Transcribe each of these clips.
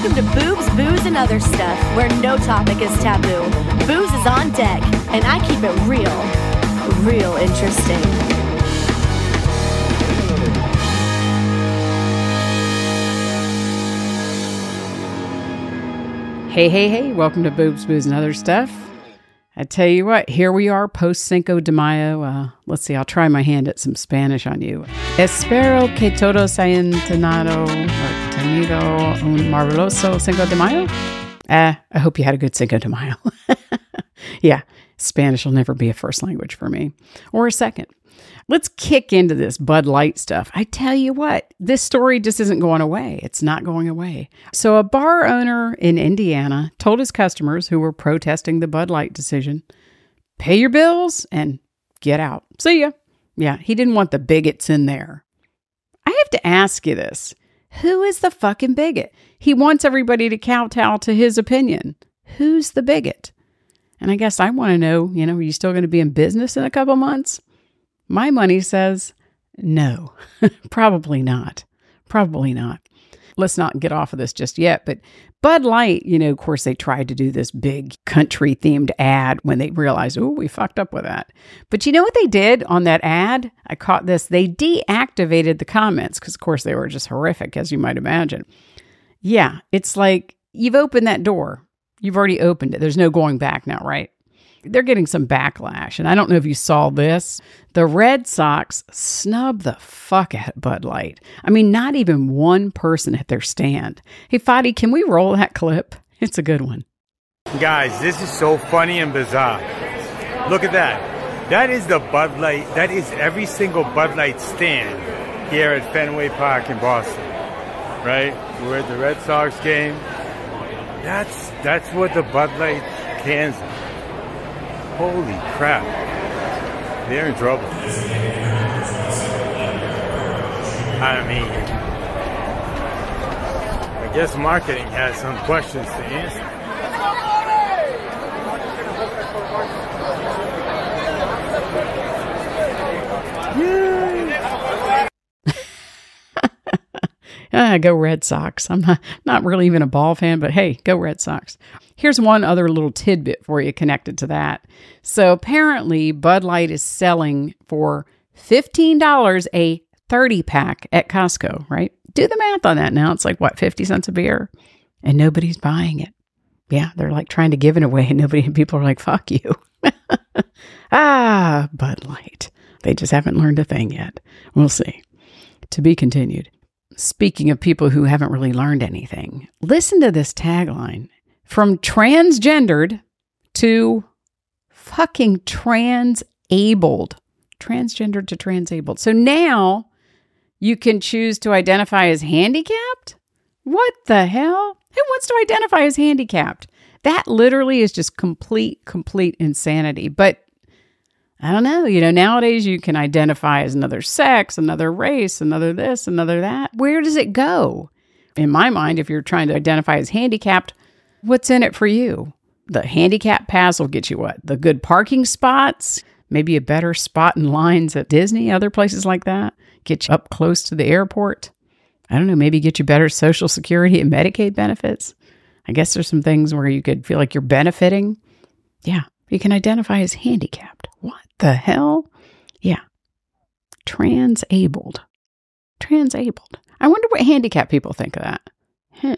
Welcome to Boobs, Booze, and Other Stuff, where no topic is taboo. Booze is on deck, and I keep it real, real interesting. Hey, hey, hey, welcome to Boobs, Booze, and Other Stuff. I tell you what, here we are post Cinco de Mayo. Uh, let's see, I'll try my hand at some Spanish on you. Espero que todos hayan tenido, tenido un maravilloso Cinco de Mayo. Uh, I hope you had a good Cinco de Mayo. yeah, Spanish will never be a first language for me, or a second. Let's kick into this Bud Light stuff. I tell you what, this story just isn't going away. It's not going away. So, a bar owner in Indiana told his customers who were protesting the Bud Light decision pay your bills and get out. See ya. Yeah, he didn't want the bigots in there. I have to ask you this who is the fucking bigot? He wants everybody to kowtow to his opinion. Who's the bigot? And I guess I want to know, you know, are you still going to be in business in a couple months? My money says no, probably not. Probably not. Let's not get off of this just yet. But Bud Light, you know, of course, they tried to do this big country themed ad when they realized, oh, we fucked up with that. But you know what they did on that ad? I caught this. They deactivated the comments because, of course, they were just horrific, as you might imagine. Yeah, it's like you've opened that door. You've already opened it. There's no going back now, right? They're getting some backlash. And I don't know if you saw this. The Red Sox snub the fuck out of Bud Light. I mean, not even one person at their stand. Hey, Fadi, can we roll that clip? It's a good one. Guys, this is so funny and bizarre. Look at that. That is the Bud Light. That is every single Bud Light stand here at Fenway Park in Boston. Right? We're at the Red Sox game. That's that's what the Bud Light cans. Holy crap. They're in trouble. I mean, I guess marketing has some questions to answer. ah, go Red Sox. I'm not, not really even a ball fan, but hey, go Red Sox. Here's one other little tidbit for you connected to that. So apparently, Bud Light is selling for $15 a 30 pack at Costco, right? Do the math on that now. It's like, what, 50 cents a beer? And nobody's buying it. Yeah, they're like trying to give it away, and nobody, people are like, fuck you. ah, Bud Light. They just haven't learned a thing yet. We'll see. To be continued. Speaking of people who haven't really learned anything, listen to this tagline from transgendered to fucking transabled. Transgendered to transabled. So now you can choose to identify as handicapped? What the hell? Who wants to identify as handicapped? That literally is just complete, complete insanity. But I don't know. You know, nowadays you can identify as another sex, another race, another this, another that. Where does it go? In my mind, if you're trying to identify as handicapped, what's in it for you? The handicap pass will get you what? The good parking spots, maybe a better spot in lines at Disney, other places like that, get you up close to the airport. I don't know, maybe get you better Social Security and Medicaid benefits. I guess there's some things where you could feel like you're benefiting. Yeah, you can identify as handicapped. What the hell? Yeah. Transabled. Transabled. I wonder what handicapped people think of that. Huh.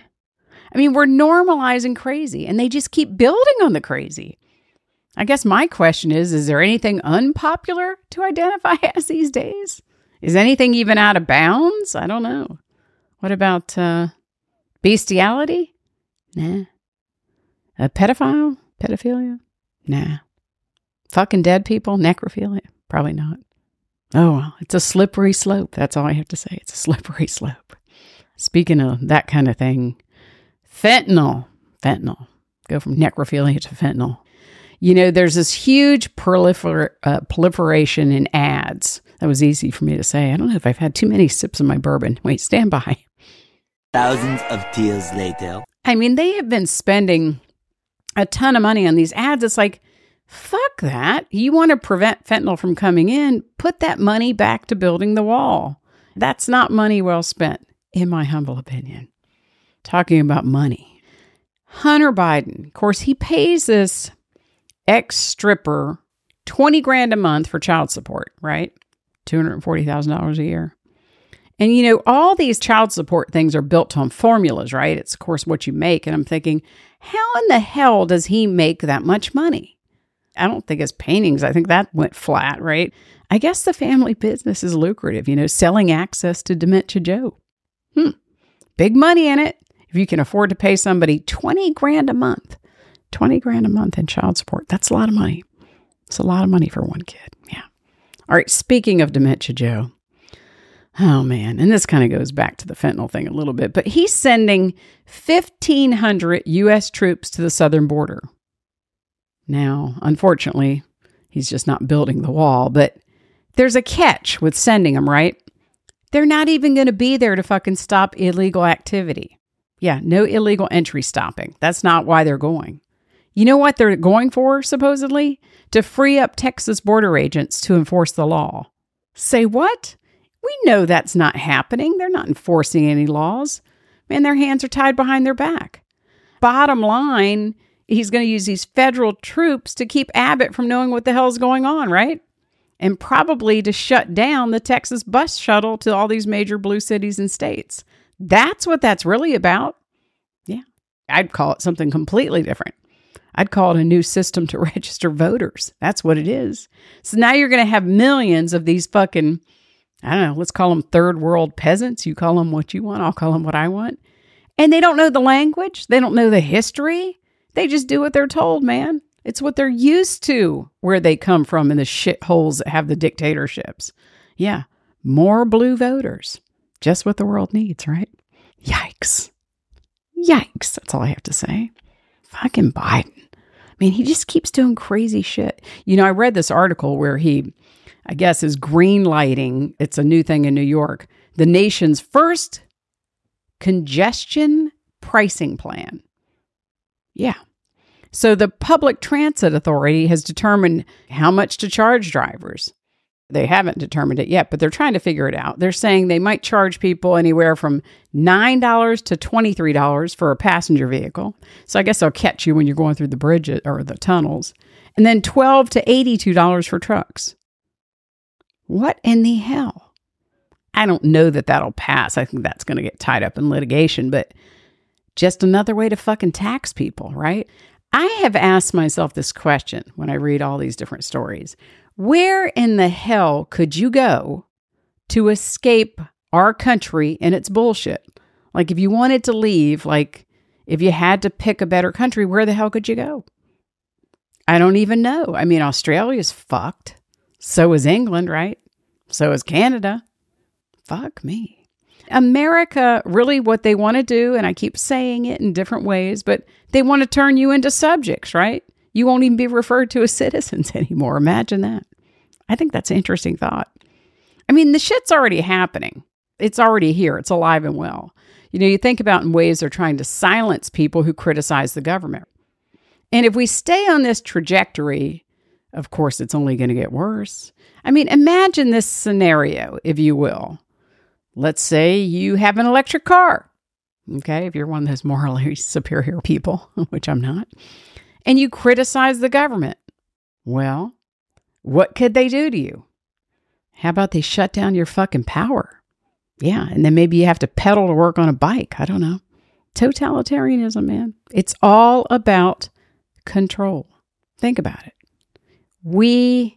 I mean, we're normalizing crazy and they just keep building on the crazy. I guess my question is is there anything unpopular to identify as these days? Is anything even out of bounds? I don't know. What about uh, bestiality? Nah. A pedophile? Pedophilia? Nah. Fucking dead people? Necrophilia? Probably not. Oh, well, it's a slippery slope. That's all I have to say. It's a slippery slope. Speaking of that kind of thing, fentanyl. Fentanyl. Go from necrophilia to fentanyl. You know, there's this huge prolifer- uh, proliferation in ads. That was easy for me to say. I don't know if I've had too many sips of my bourbon. Wait, stand by. Thousands of tears later. I mean, they have been spending a ton of money on these ads. It's like, fuck that. You want to prevent fentanyl from coming in, put that money back to building the wall. That's not money well spent, in my humble opinion. Talking about money. Hunter Biden, of course, he pays this ex stripper 20 grand a month for child support, right? $240,000 a year. And you know, all these child support things are built on formulas, right? It's, of course, what you make. And I'm thinking, how in the hell does he make that much money? I don't think his paintings, I think that went flat, right? I guess the family business is lucrative, you know, selling access to Dementia Joe. Hmm. Big money in it. If you can afford to pay somebody 20 grand a month, 20 grand a month in child support, that's a lot of money. It's a lot of money for one kid. Yeah. All right. Speaking of Dementia Joe, Oh man, and this kind of goes back to the fentanyl thing a little bit, but he's sending 1,500 U.S. troops to the southern border. Now, unfortunately, he's just not building the wall, but there's a catch with sending them, right? They're not even going to be there to fucking stop illegal activity. Yeah, no illegal entry stopping. That's not why they're going. You know what they're going for, supposedly? To free up Texas border agents to enforce the law. Say what? We know that's not happening. They're not enforcing any laws. Man, their hands are tied behind their back. Bottom line, he's going to use these federal troops to keep Abbott from knowing what the hell's going on, right? And probably to shut down the Texas bus shuttle to all these major blue cities and states. That's what that's really about. Yeah. I'd call it something completely different. I'd call it a new system to register voters. That's what it is. So now you're going to have millions of these fucking I don't know, let's call them third world peasants. You call them what you want, I'll call them what I want. And they don't know the language, they don't know the history. They just do what they're told, man. It's what they're used to where they come from in the shitholes that have the dictatorships. Yeah, more blue voters. Just what the world needs, right? Yikes. Yikes. That's all I have to say. Fucking Biden. I mean, he just keeps doing crazy shit. You know, I read this article where he I guess, is green lighting. It's a new thing in New York. The nation's first congestion pricing plan. Yeah. So the Public Transit Authority has determined how much to charge drivers. They haven't determined it yet, but they're trying to figure it out. They're saying they might charge people anywhere from $9 to $23 for a passenger vehicle. So I guess they'll catch you when you're going through the bridge or the tunnels. And then 12 to $82 for trucks. What in the hell? I don't know that that'll pass. I think that's going to get tied up in litigation, but just another way to fucking tax people, right? I have asked myself this question when I read all these different stories. Where in the hell could you go to escape our country and its bullshit? Like, if you wanted to leave, like, if you had to pick a better country, where the hell could you go? I don't even know. I mean, Australia's fucked. So is England, right? So is Canada. Fuck me. America, really, what they want to do, and I keep saying it in different ways, but they want to turn you into subjects, right? You won't even be referred to as citizens anymore. Imagine that. I think that's an interesting thought. I mean, the shit's already happening, it's already here, it's alive and well. You know, you think about in ways they're trying to silence people who criticize the government. And if we stay on this trajectory, of course, it's only going to get worse. I mean, imagine this scenario, if you will. Let's say you have an electric car. Okay, if you're one of those morally superior people, which I'm not, and you criticize the government. Well, what could they do to you? How about they shut down your fucking power? Yeah, and then maybe you have to pedal to work on a bike. I don't know. Totalitarianism, man. It's all about control. Think about it we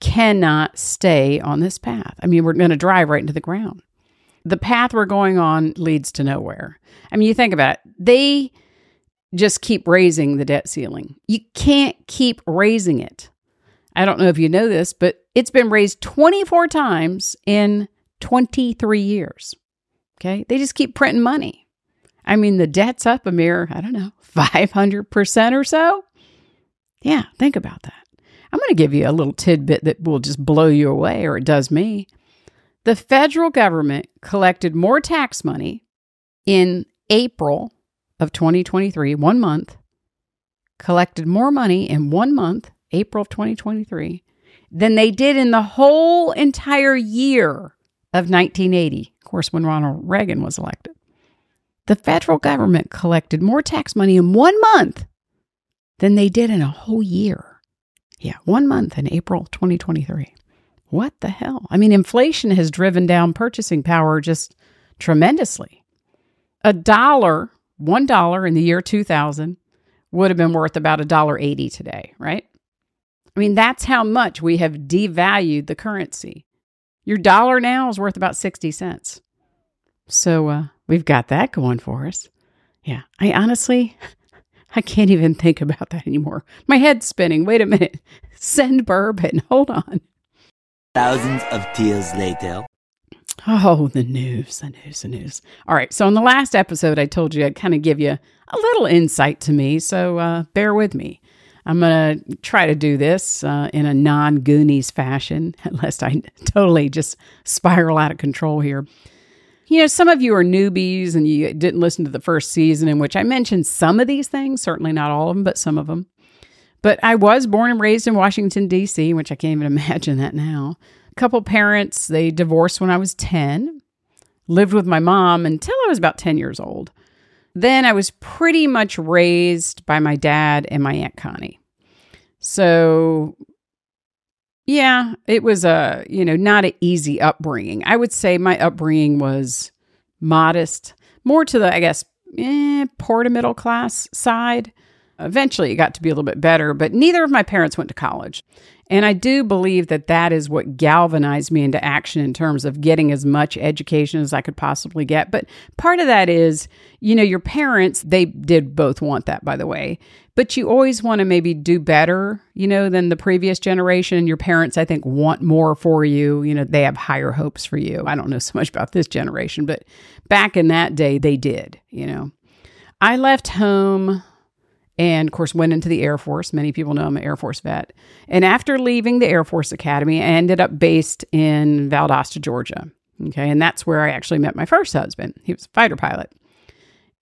cannot stay on this path. I mean, we're going to drive right into the ground. The path we're going on leads to nowhere. I mean, you think about it, they just keep raising the debt ceiling. You can't keep raising it. I don't know if you know this, but it's been raised 24 times in 23 years. Okay. They just keep printing money. I mean, the debt's up a mere, I don't know, 500% or so. Yeah, think about that. I'm going to give you a little tidbit that will just blow you away, or it does me. The federal government collected more tax money in April of 2023, one month, collected more money in one month, April of 2023, than they did in the whole entire year of 1980. Of course, when Ronald Reagan was elected. The federal government collected more tax money in one month than they did in a whole year. Yeah, one month in April 2023. What the hell? I mean, inflation has driven down purchasing power just tremendously. A dollar, one dollar in the year 2000 would have been worth about a dollar 80 today, right? I mean, that's how much we have devalued the currency. Your dollar now is worth about 60 cents. So uh, we've got that going for us. Yeah, I honestly, I can't even think about that anymore. My head's spinning. Wait a minute. Send bourbon. Hold on. Thousands of tears later. Oh, the news, the news, the news. All right. So, in the last episode, I told you I'd kind of give you a little insight to me. So, uh, bear with me. I'm going to try to do this uh, in a non Goonies fashion, lest I totally just spiral out of control here. You know, some of you are newbies and you didn't listen to the first season in which I mentioned some of these things, certainly not all of them, but some of them. But I was born and raised in Washington, D.C., which I can't even imagine that now. A couple parents, they divorced when I was 10, lived with my mom until I was about 10 years old. Then I was pretty much raised by my dad and my Aunt Connie. So, yeah, it was a, you know, not an easy upbringing. I would say my upbringing was modest, more to the, I guess, eh, poor to middle class side. Eventually, it got to be a little bit better, but neither of my parents went to college. And I do believe that that is what galvanized me into action in terms of getting as much education as I could possibly get. But part of that is, you know, your parents, they did both want that, by the way. But you always want to maybe do better, you know, than the previous generation. Your parents, I think, want more for you. You know, they have higher hopes for you. I don't know so much about this generation, but back in that day, they did, you know. I left home and of course went into the air force. Many people know i'm an air force vet. And after leaving the air force academy i ended up based in valdosta georgia. Okay and that's where i actually met my first husband. He was a fighter pilot.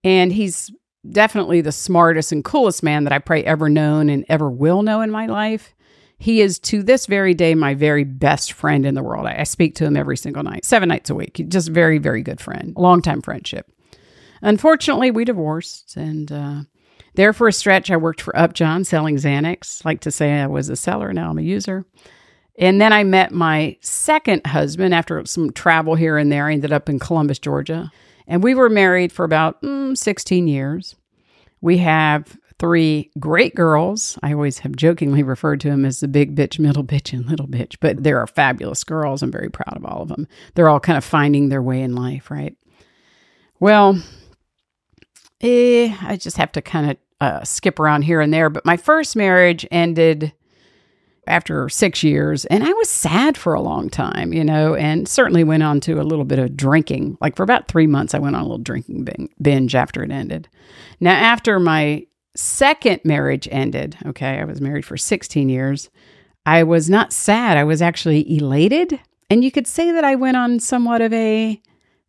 And he's definitely the smartest and coolest man that i probably ever known and ever will know in my life. He is to this very day my very best friend in the world. I, I speak to him every single night seven nights a week. Just very very good friend. Long time friendship. Unfortunately we divorced and uh, there for a stretch, I worked for Upjohn selling Xanax. Like to say I was a seller, now I'm a user. And then I met my second husband after some travel here and there. I ended up in Columbus, Georgia. And we were married for about mm, 16 years. We have three great girls. I always have jokingly referred to them as the big bitch, middle bitch, and little bitch, but they are fabulous girls. I'm very proud of all of them. They're all kind of finding their way in life, right? Well, eh, I just have to kind of uh, skip around here and there. But my first marriage ended after six years, and I was sad for a long time, you know, and certainly went on to a little bit of drinking. Like for about three months, I went on a little drinking binge after it ended. Now, after my second marriage ended, okay, I was married for 16 years, I was not sad. I was actually elated. And you could say that I went on somewhat of a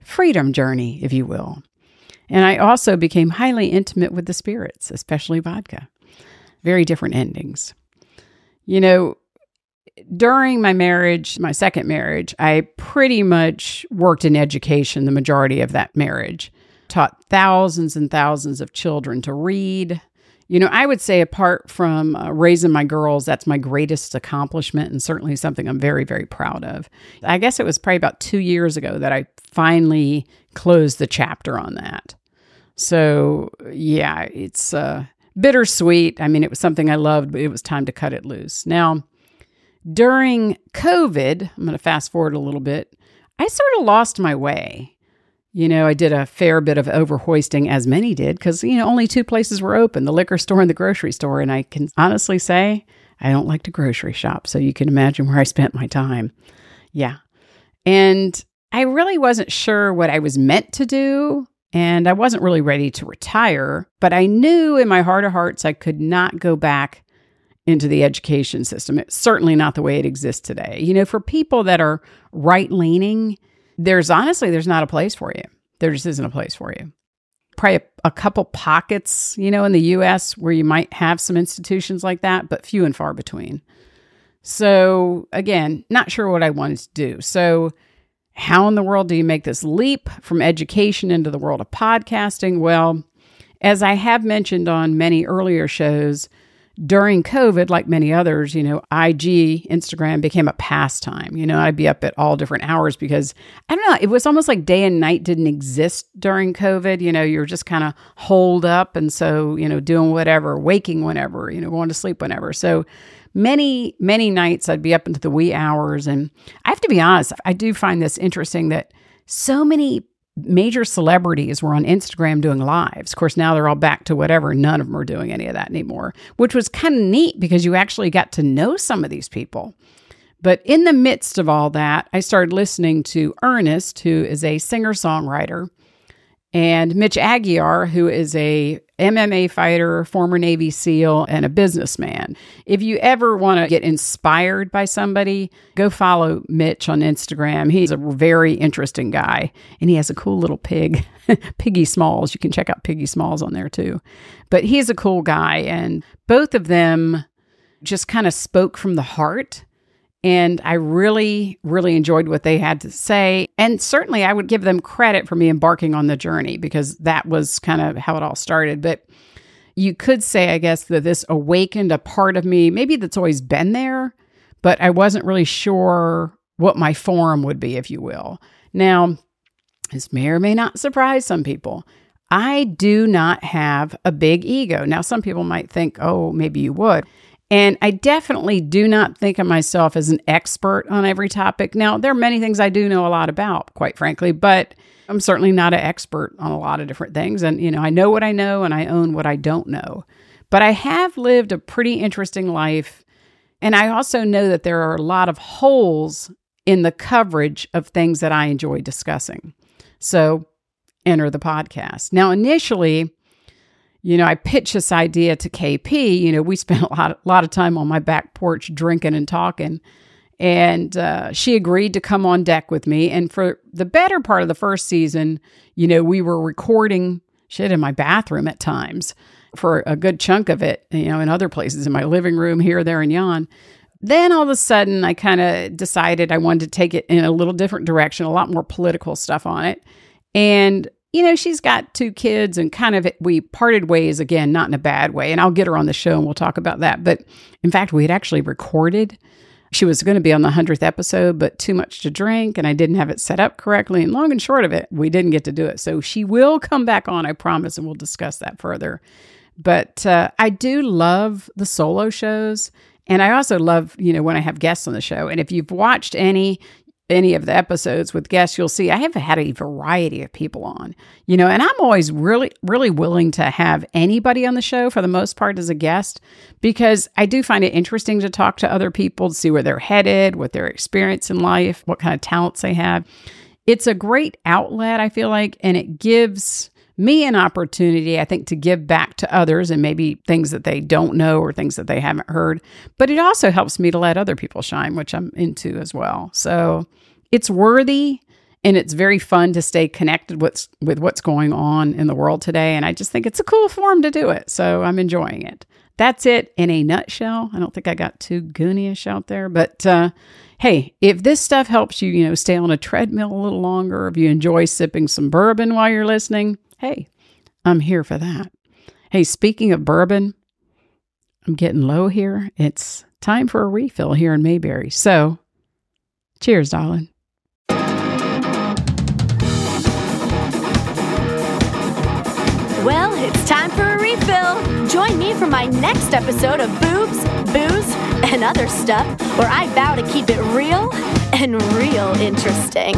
freedom journey, if you will. And I also became highly intimate with the spirits, especially vodka. Very different endings. You know, during my marriage, my second marriage, I pretty much worked in education the majority of that marriage. Taught thousands and thousands of children to read. You know, I would say, apart from uh, raising my girls, that's my greatest accomplishment and certainly something I'm very, very proud of. I guess it was probably about two years ago that I finally closed the chapter on that. So, yeah, it's uh, bittersweet. I mean, it was something I loved, but it was time to cut it loose. Now, during COVID, I'm going to fast forward a little bit, I sort of lost my way. You know, I did a fair bit of overhoisting, as many did, because, you know, only two places were open the liquor store and the grocery store. And I can honestly say, I don't like to grocery shop. So you can imagine where I spent my time. Yeah. And I really wasn't sure what I was meant to do and I wasn't really ready to retire, but I knew in my heart of hearts I could not go back into the education system. It's certainly not the way it exists today. You know, for people that are right leaning, there's honestly there's not a place for you. There just isn't a place for you. Probably a, a couple pockets, you know, in the US where you might have some institutions like that, but few and far between. So, again, not sure what I wanted to do. So, How in the world do you make this leap from education into the world of podcasting? Well, as I have mentioned on many earlier shows, during COVID, like many others, you know, IG, Instagram became a pastime. You know, I'd be up at all different hours because I don't know, it was almost like day and night didn't exist during COVID. You know, you're just kind of holed up. And so, you know, doing whatever, waking whenever, you know, going to sleep whenever. So many, many nights I'd be up into the wee hours. And I have to be honest, I do find this interesting that so many major celebrities were on Instagram doing lives. Of course, now they're all back to whatever. None of them are doing any of that anymore, which was kind of neat because you actually got to know some of these people. But in the midst of all that, I started listening to Ernest, who is a singer songwriter and Mitch Aguiar, who is a MMA fighter, former Navy SEAL, and a businessman. If you ever want to get inspired by somebody, go follow Mitch on Instagram. He's a very interesting guy, and he has a cool little pig, Piggy Smalls. You can check out Piggy Smalls on there too. But he's a cool guy, and both of them just kind of spoke from the heart and I really, really enjoyed what they had to say. And certainly I would give them credit for me embarking on the journey because that was kind of how it all started. But you could say, I guess, that this awakened a part of me, maybe that's always been there, but I wasn't really sure what my form would be, if you will. Now, this may or may not surprise some people. I do not have a big ego. Now, some people might think, oh, maybe you would. And I definitely do not think of myself as an expert on every topic. Now, there are many things I do know a lot about, quite frankly, but I'm certainly not an expert on a lot of different things. And, you know, I know what I know and I own what I don't know. But I have lived a pretty interesting life. And I also know that there are a lot of holes in the coverage of things that I enjoy discussing. So enter the podcast. Now, initially, you know, I pitched this idea to KP. You know, we spent a lot, a lot of time on my back porch drinking and talking. And uh, she agreed to come on deck with me. And for the better part of the first season, you know, we were recording shit in my bathroom at times for a good chunk of it, you know, in other places, in my living room, here, there, and yon. Then all of a sudden, I kind of decided I wanted to take it in a little different direction, a lot more political stuff on it. And you know, she's got two kids and kind of we parted ways again, not in a bad way. And I'll get her on the show and we'll talk about that. But in fact, we had actually recorded. She was going to be on the 100th episode, but too much to drink and I didn't have it set up correctly. And long and short of it, we didn't get to do it. So she will come back on, I promise, and we'll discuss that further. But uh, I do love the solo shows. And I also love, you know, when I have guests on the show. And if you've watched any, any of the episodes with guests, you'll see I have had a variety of people on, you know, and I'm always really, really willing to have anybody on the show for the most part as a guest because I do find it interesting to talk to other people to see where they're headed, what their experience in life, what kind of talents they have. It's a great outlet, I feel like, and it gives me an opportunity, I think, to give back to others and maybe things that they don't know or things that they haven't heard. But it also helps me to let other people shine, which I'm into as well. So it's worthy and it's very fun to stay connected with, with what's going on in the world today. And I just think it's a cool form to do it. So I'm enjoying it. That's it in a nutshell. I don't think I got too goonyish out there, but uh, hey, if this stuff helps you, you know, stay on a treadmill a little longer, if you enjoy sipping some bourbon while you're listening, hey, I'm here for that. Hey, speaking of bourbon, I'm getting low here. It's time for a refill here in Mayberry. So, cheers, darling. It's time for a refill. Join me for my next episode of Boobs, Booze, and Other Stuff, where I vow to keep it real and real interesting.